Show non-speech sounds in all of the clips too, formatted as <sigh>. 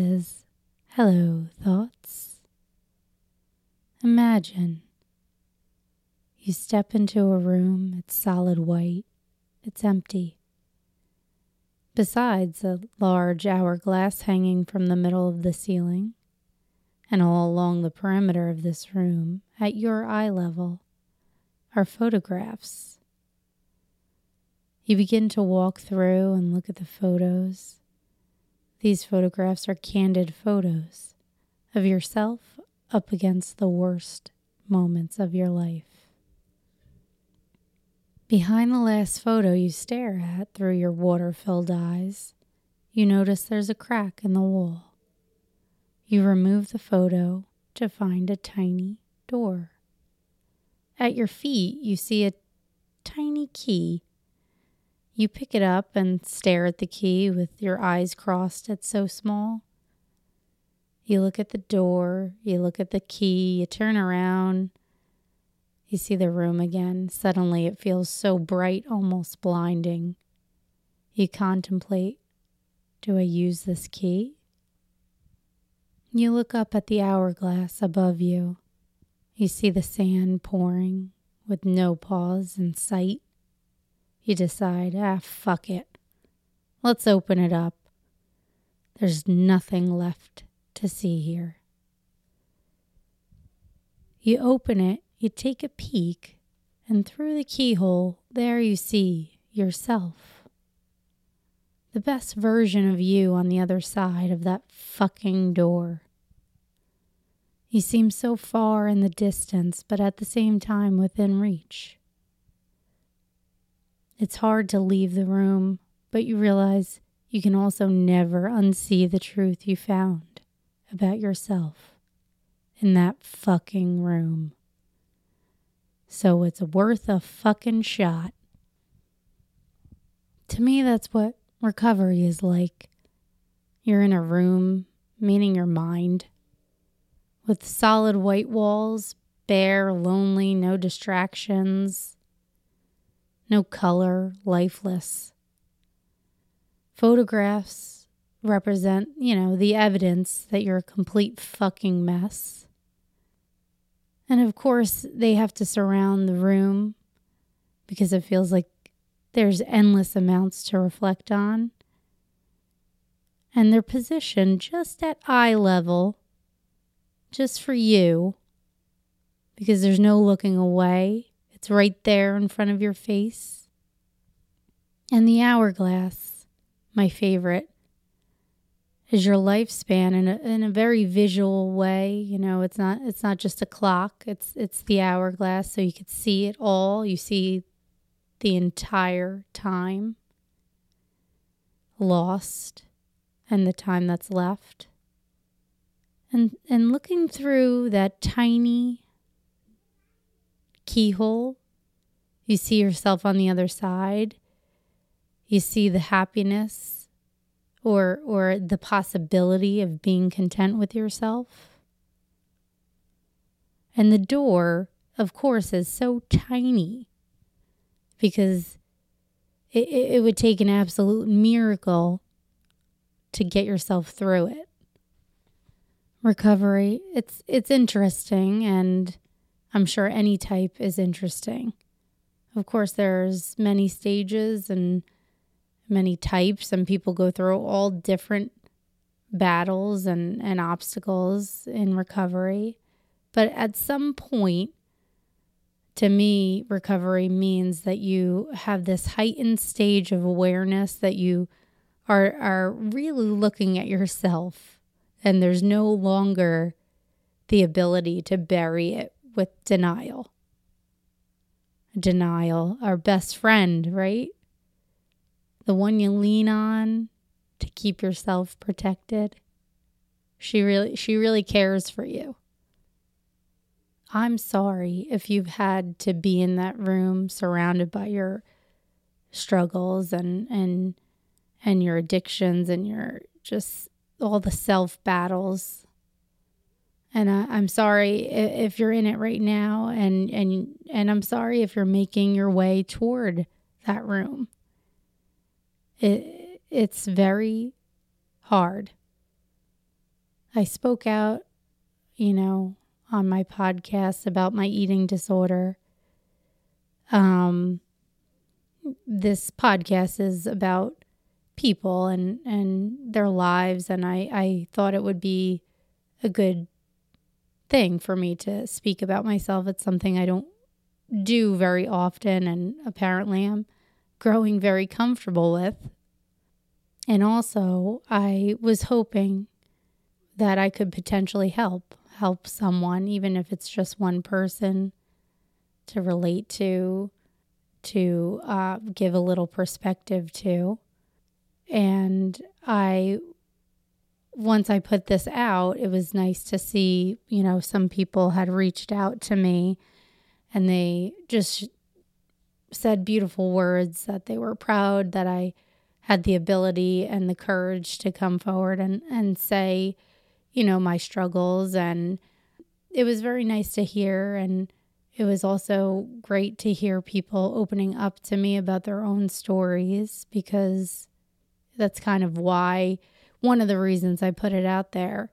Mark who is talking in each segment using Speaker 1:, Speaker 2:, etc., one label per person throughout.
Speaker 1: Is Hello Thoughts. Imagine you step into a room, it's solid white, it's empty. Besides a large hourglass hanging from the middle of the ceiling, and all along the perimeter of this room, at your eye level, are photographs. You begin to walk through and look at the photos. These photographs are candid photos of yourself up against the worst moments of your life. Behind the last photo you stare at through your water filled eyes, you notice there's a crack in the wall. You remove the photo to find a tiny door. At your feet, you see a tiny key. You pick it up and stare at the key with your eyes crossed, it's so small. You look at the door, you look at the key, you turn around, you see the room again. Suddenly it feels so bright, almost blinding. You contemplate do I use this key? You look up at the hourglass above you. You see the sand pouring with no pause in sight. You decide, ah, fuck it. Let's open it up. There's nothing left to see here. You open it, you take a peek, and through the keyhole, there you see yourself. The best version of you on the other side of that fucking door. He seems so far in the distance, but at the same time within reach. It's hard to leave the room, but you realize you can also never unsee the truth you found about yourself in that fucking room. So it's worth a fucking shot. To me, that's what recovery is like. You're in a room, meaning your mind with solid white walls, bare, lonely, no distractions, no color, lifeless. Photographs represent, you know, the evidence that you're a complete fucking mess. And of course, they have to surround the room because it feels like there's endless amounts to reflect on. And they're positioned just at eye level just for you because there's no looking away. It's right there in front of your face. And the hourglass, my favorite, is your lifespan in a, in a very visual way. You know, it's not it's not just a clock. It's it's the hourglass, so you could see it all. You see the entire time lost and the time that's left. And, and looking through that tiny keyhole, you see yourself on the other side. You see the happiness or, or the possibility of being content with yourself. And the door, of course, is so tiny because it, it would take an absolute miracle to get yourself through it recovery. It's it's interesting and I'm sure any type is interesting. Of course there's many stages and many types and people go through all different battles and, and obstacles in recovery. But at some point, to me, recovery means that you have this heightened stage of awareness that you are are really looking at yourself and there's no longer the ability to bury it with denial. Denial, our best friend, right? The one you lean on to keep yourself protected. She really she really cares for you. I'm sorry if you've had to be in that room surrounded by your struggles and and and your addictions and your just all the self battles. And I, I'm sorry if you're in it right now, and and and I'm sorry if you're making your way toward that room. It it's very hard. I spoke out, you know, on my podcast about my eating disorder. Um, this podcast is about people and, and their lives, and I, I thought it would be a good thing for me to speak about myself. It's something I don't do very often, and apparently I'm growing very comfortable with. And also, I was hoping that I could potentially help help someone, even if it's just one person to relate to, to uh, give a little perspective to. And I, once I put this out, it was nice to see, you know, some people had reached out to me and they just said beautiful words that they were proud that I had the ability and the courage to come forward and, and say, you know, my struggles. And it was very nice to hear. And it was also great to hear people opening up to me about their own stories because that's kind of why one of the reasons I put it out there.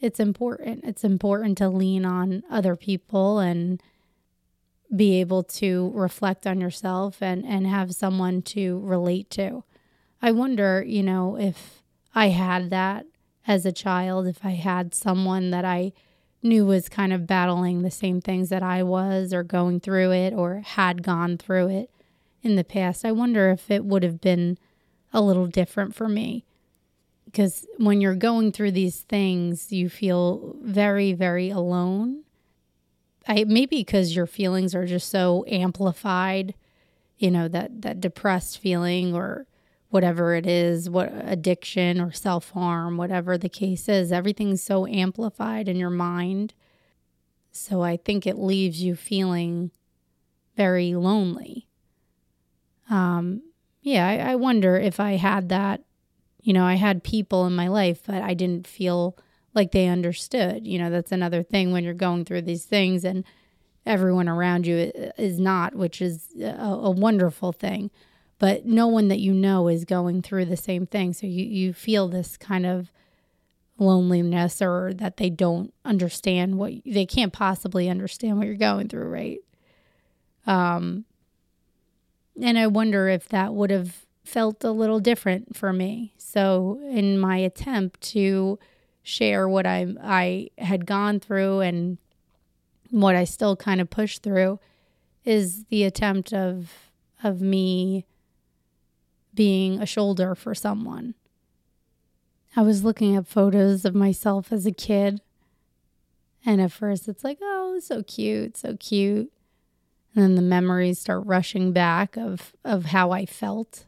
Speaker 1: It's important. It's important to lean on other people and be able to reflect on yourself and, and have someone to relate to. I wonder, you know, if I had that as a child, if I had someone that I knew was kind of battling the same things that I was or going through it or had gone through it in the past, I wonder if it would have been a little different for me. Because when you're going through these things, you feel very, very alone. I maybe because your feelings are just so amplified, you know, that that depressed feeling or whatever it is, what addiction or self harm, whatever the case is, everything's so amplified in your mind. So I think it leaves you feeling very lonely. Um, yeah, I, I wonder if I had that. You know, I had people in my life, but I didn't feel like they understood. You know, that's another thing when you're going through these things and everyone around you is not, which is a, a wonderful thing but no one that you know is going through the same thing. So you, you feel this kind of loneliness or that they don't understand what they can't possibly understand what you're going through, right? Um, and I wonder if that would have felt a little different for me. So in my attempt to share what I I had gone through and what I still kind of push through is the attempt of of me being a shoulder for someone. I was looking at photos of myself as a kid, and at first it's like, oh, so cute, so cute. And then the memories start rushing back of of how I felt.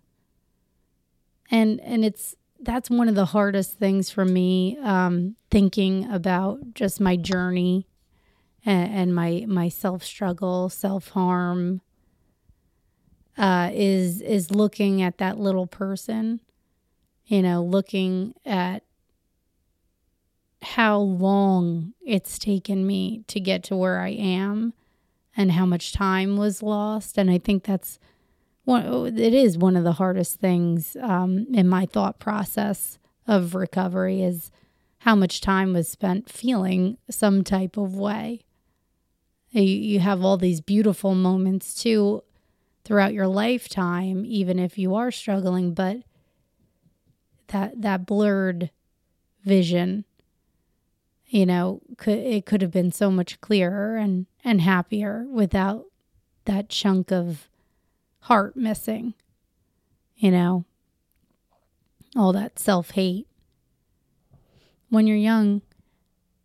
Speaker 1: And and it's that's one of the hardest things for me, um, thinking about just my journey and, and my my self struggle, self harm, uh, is is looking at that little person, you know, looking at how long it's taken me to get to where I am and how much time was lost. And I think that's one, it is one of the hardest things um, in my thought process of recovery is how much time was spent feeling some type of way. You, you have all these beautiful moments too throughout your lifetime, even if you are struggling, but that that blurred vision, you know, could it could have been so much clearer and and happier without that chunk of heart missing. You know, all that self-hate. When you're young,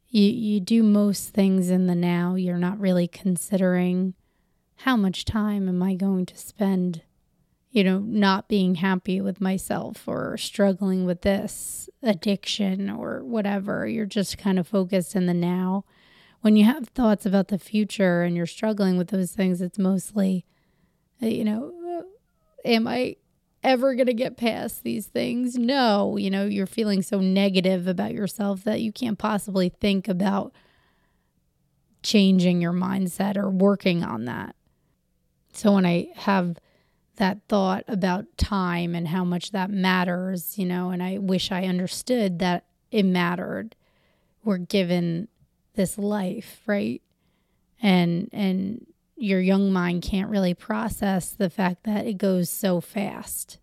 Speaker 1: you you do most things in the now. You're not really considering how much time am I going to spend, you know, not being happy with myself or struggling with this addiction or whatever? You're just kind of focused in the now. When you have thoughts about the future and you're struggling with those things, it's mostly, you know, am I ever going to get past these things? No, you know, you're feeling so negative about yourself that you can't possibly think about changing your mindset or working on that. So when I have that thought about time and how much that matters, you know, and I wish I understood that it mattered. We're given this life, right? And and your young mind can't really process the fact that it goes so fast.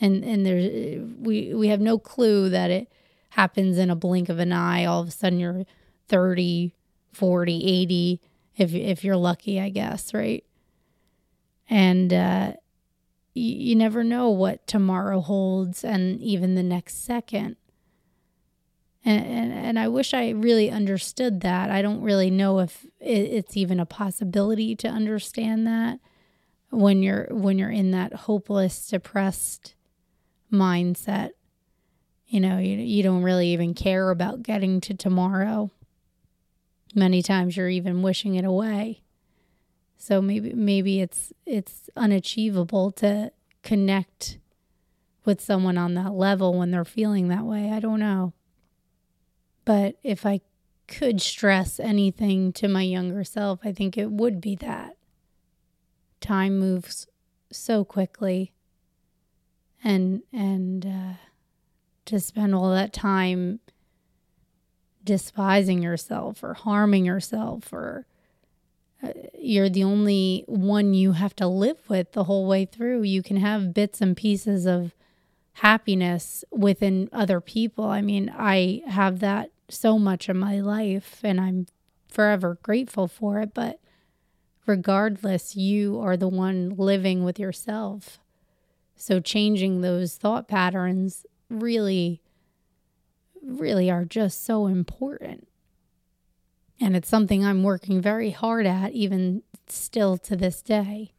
Speaker 1: And and there's we we have no clue that it happens in a blink of an eye. All of a sudden you're 30, 40, 80 if if you're lucky, I guess, right? And uh you, you never know what tomorrow holds and even the next second. And, and, and I wish I really understood that. I don't really know if it, it's even a possibility to understand that when you're when you're in that hopeless, depressed mindset. You know, you you don't really even care about getting to tomorrow. Many times you're even wishing it away. So maybe maybe it's it's unachievable to connect with someone on that level when they're feeling that way. I don't know. But if I could stress anything to my younger self, I think it would be that. Time moves so quickly. And and uh, to spend all that time despising yourself or harming yourself or uh, you're the only one you have to live with the whole way through. You can have bits and pieces of happiness within other people. I mean, I have that so much of my life and I'm forever grateful for it. But regardless, you are the one living with yourself. So changing those thought patterns really, really are just so important. And it's something I'm working very hard at, even still to this day.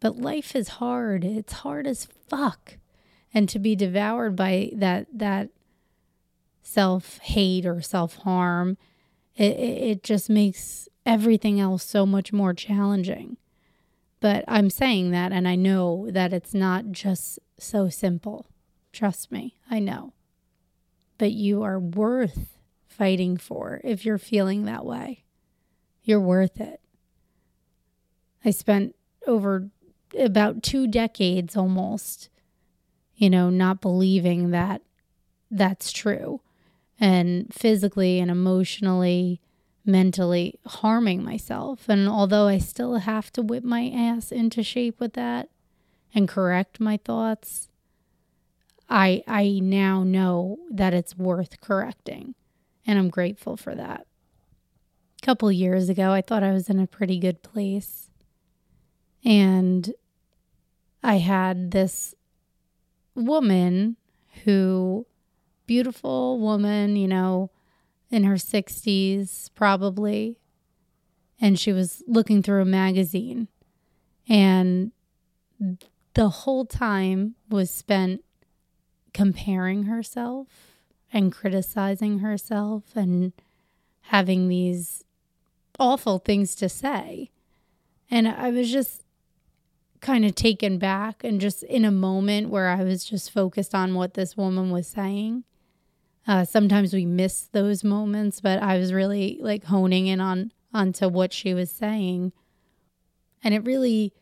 Speaker 1: But life is hard. It's hard as fuck. And to be devoured by that that self hate or self harm, it, it just makes everything else so much more challenging. But I'm saying that, and I know that it's not just so simple. Trust me, I know. But you are worth fighting for if you're feeling that way. You're worth it. I spent over about two decades almost, you know, not believing that that's true and physically and emotionally, mentally harming myself. And although I still have to whip my ass into shape with that and correct my thoughts, I I now know that it's worth correcting. And I'm grateful for that. A couple years ago, I thought I was in a pretty good place. And I had this woman who beautiful woman, you know, in her 60s, probably. And she was looking through a magazine. And the whole time was spent comparing herself and criticizing herself and having these awful things to say. And I was just kind of taken back and just in a moment where I was just focused on what this woman was saying. Uh, sometimes we miss those moments, but I was really like honing in on onto what she was saying, and it really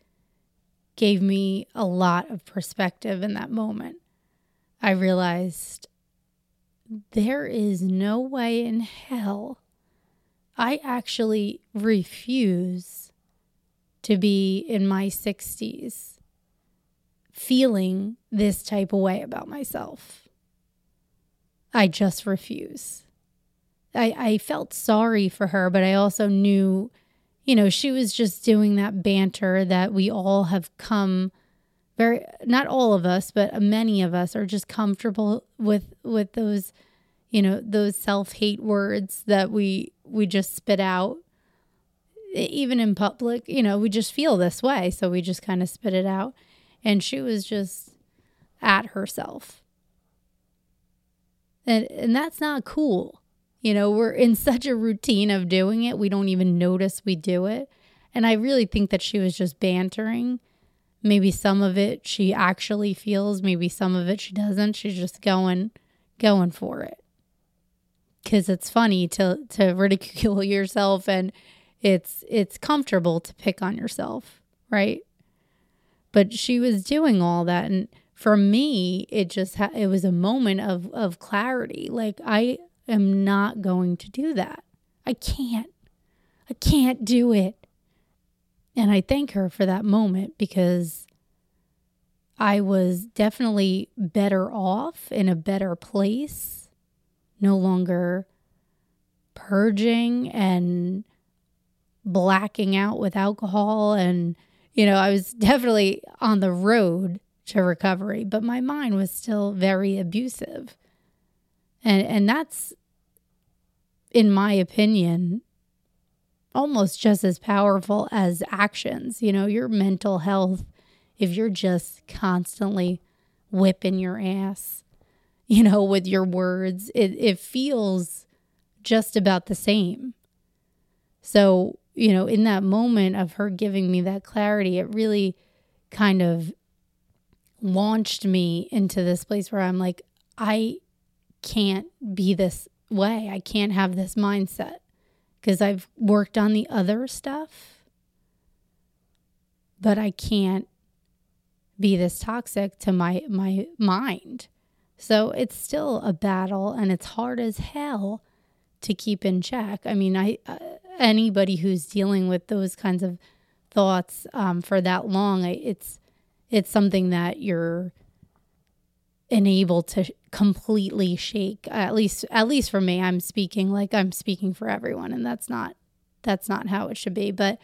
Speaker 1: gave me a lot of perspective in that moment. I realized there is no way in hell I actually refuse to be in my 60s feeling this type of way about myself. I just refuse. I, I felt sorry for her, but I also knew, you know, she was just doing that banter that we all have come very not all of us, but many of us are just comfortable with with those, you know, those self-hate words that we we just spit out. Even in public, you know, we just feel this way, so we just kind of spit it out. And she was just at herself and, and that's not cool. You know, we're in such a routine of doing it, we don't even notice we do it. And I really think that she was just bantering. Maybe some of it she actually feels, maybe some of it she doesn't. She's just going going for it. Cuz it's funny to to ridicule <laughs> yourself and it's it's comfortable to pick on yourself, right? but she was doing all that and for me it just ha- it was a moment of of clarity. Like i am not going to do that. I can't. I can't do it. And i thank her for that moment because i was definitely better off in a better place no longer purging and blacking out with alcohol. And you know i was definitely on the road to recovery, but my mind was still very abusive. And and that's in my opinion almost just as powerful as actions. You know, your mental health if you're just constantly whipping your ass, you know, with your words, it it feels just about the same. So, you know, in that moment of her giving me that clarity, it really kind of launched me into this place where I'm like, I can't be this way. I can't have this mindset because I've worked on the other stuff, but I can't be this toxic to my my mind. So it's still a battle and it's hard as hell to keep in check. I mean, I uh, anybody who's dealing with those kinds of thoughts um, for that long, it's it's something that you're enabled to completely shake at least at least for me i'm speaking like i'm speaking for everyone and that's not that's not how it should be but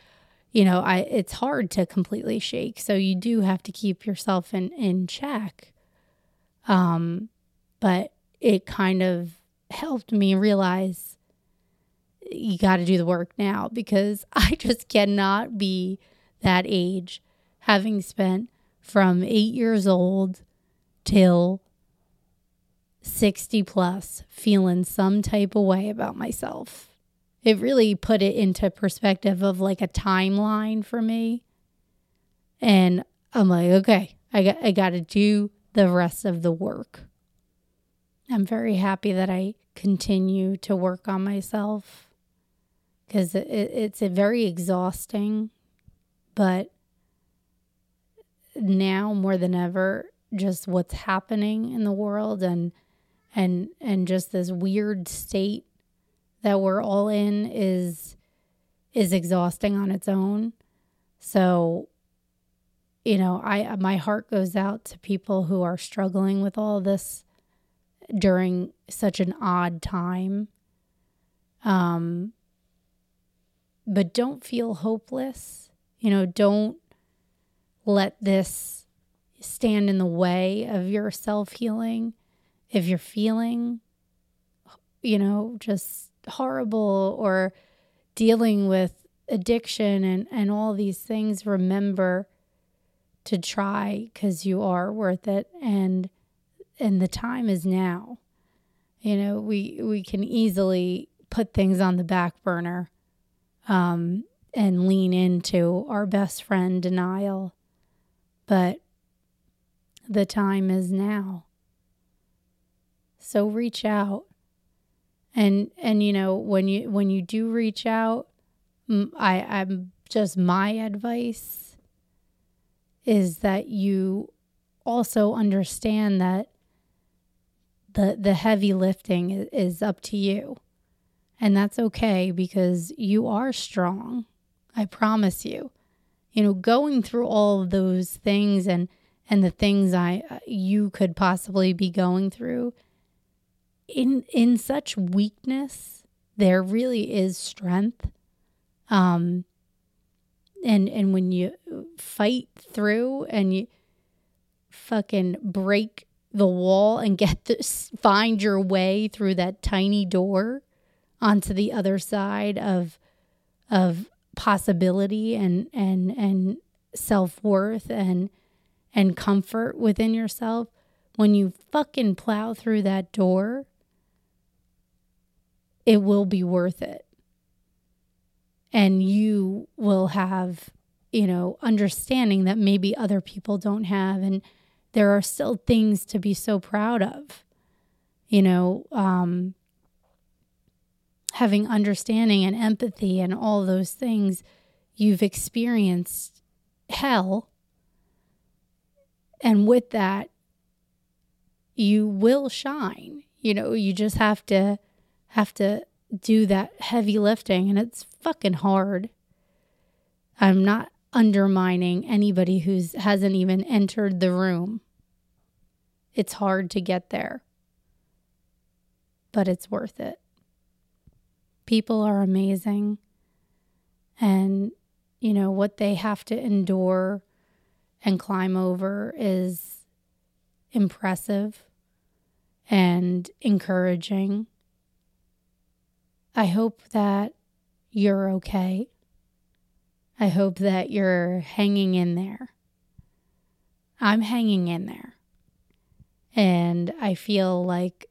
Speaker 1: you know i it's hard to completely shake so you do have to keep yourself in in check. Um but it kind of helped me realize you got to do the work now because <laughs> i just cannot be that age having spent from eight years old till 60 plus feeling some type of way about myself. It really put it into perspective of like a timeline for me. And I'm like, okay, I got I got to do the rest of the work. I'm very happy that I continue to work on myself because it, it's a very exhausting, but now more than ever just what's happening in the world and and and just this weird state that we're all in is is exhausting on its own. So you know, I my heart goes out to people who are struggling with all this during such an odd time. Um but don't feel hopeless. You know, don't let this stand in the way of your self healing. If you're feeling, you know, just horrible or dealing with addiction and, and all these things, remember to try because you are worth it and and the time is now. You know, we we can easily put things on the back burner um, and lean into our best friend denial but the time is now. So reach out. And and you know when you when you do reach out, I I'm just my advice is that you also understand that the the heavy lifting is, up to you. And that's okay because you are strong. I promise you you know, going through all of those things and and the things I you could possibly be going through in in such weakness, there really is strength. Um and and when you fight through and you fucking break the wall and get this, find your way through that tiny door onto the other side of of possibility and and and self-worth and and comfort within yourself when you fucking plow through that door it will be worth it. And you will have you know understanding that maybe other people don't have and there are still things to be so proud of. You know um having understanding and empathy and all those things, you've experienced hell And with that, you will shine. You know, you just have to have to do that heavy lifting and it's fucking hard. I'm not undermining anybody who's hasn't even entered the room. It's hard to get there. But it's worth it. People are amazing. And you know what they have to endure and climb over is impressive and encouraging. I hope that you're okay. I hope that you're hanging in there. I'm hanging in there. And I feel like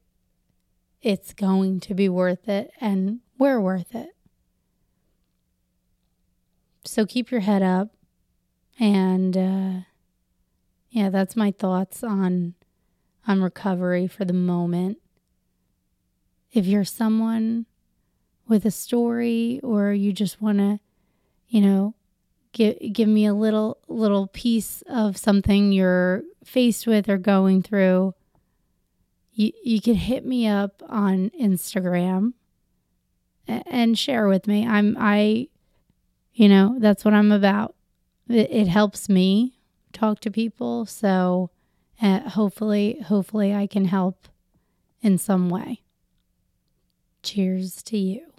Speaker 1: it's going to be worth it, and we're worth it. So keep your head up. And uh, yeah, that's my thoughts on on recovery for the moment. If you're someone with a story or you just want to, you know, give give me a little little piece of something you're faced with or going through, you you can hit me up on Instagram and share with me. I'm I you know, that's what I'm about. It, it helps me talk to people, so uh, hopefully hopefully I can help in some way. Cheers to you.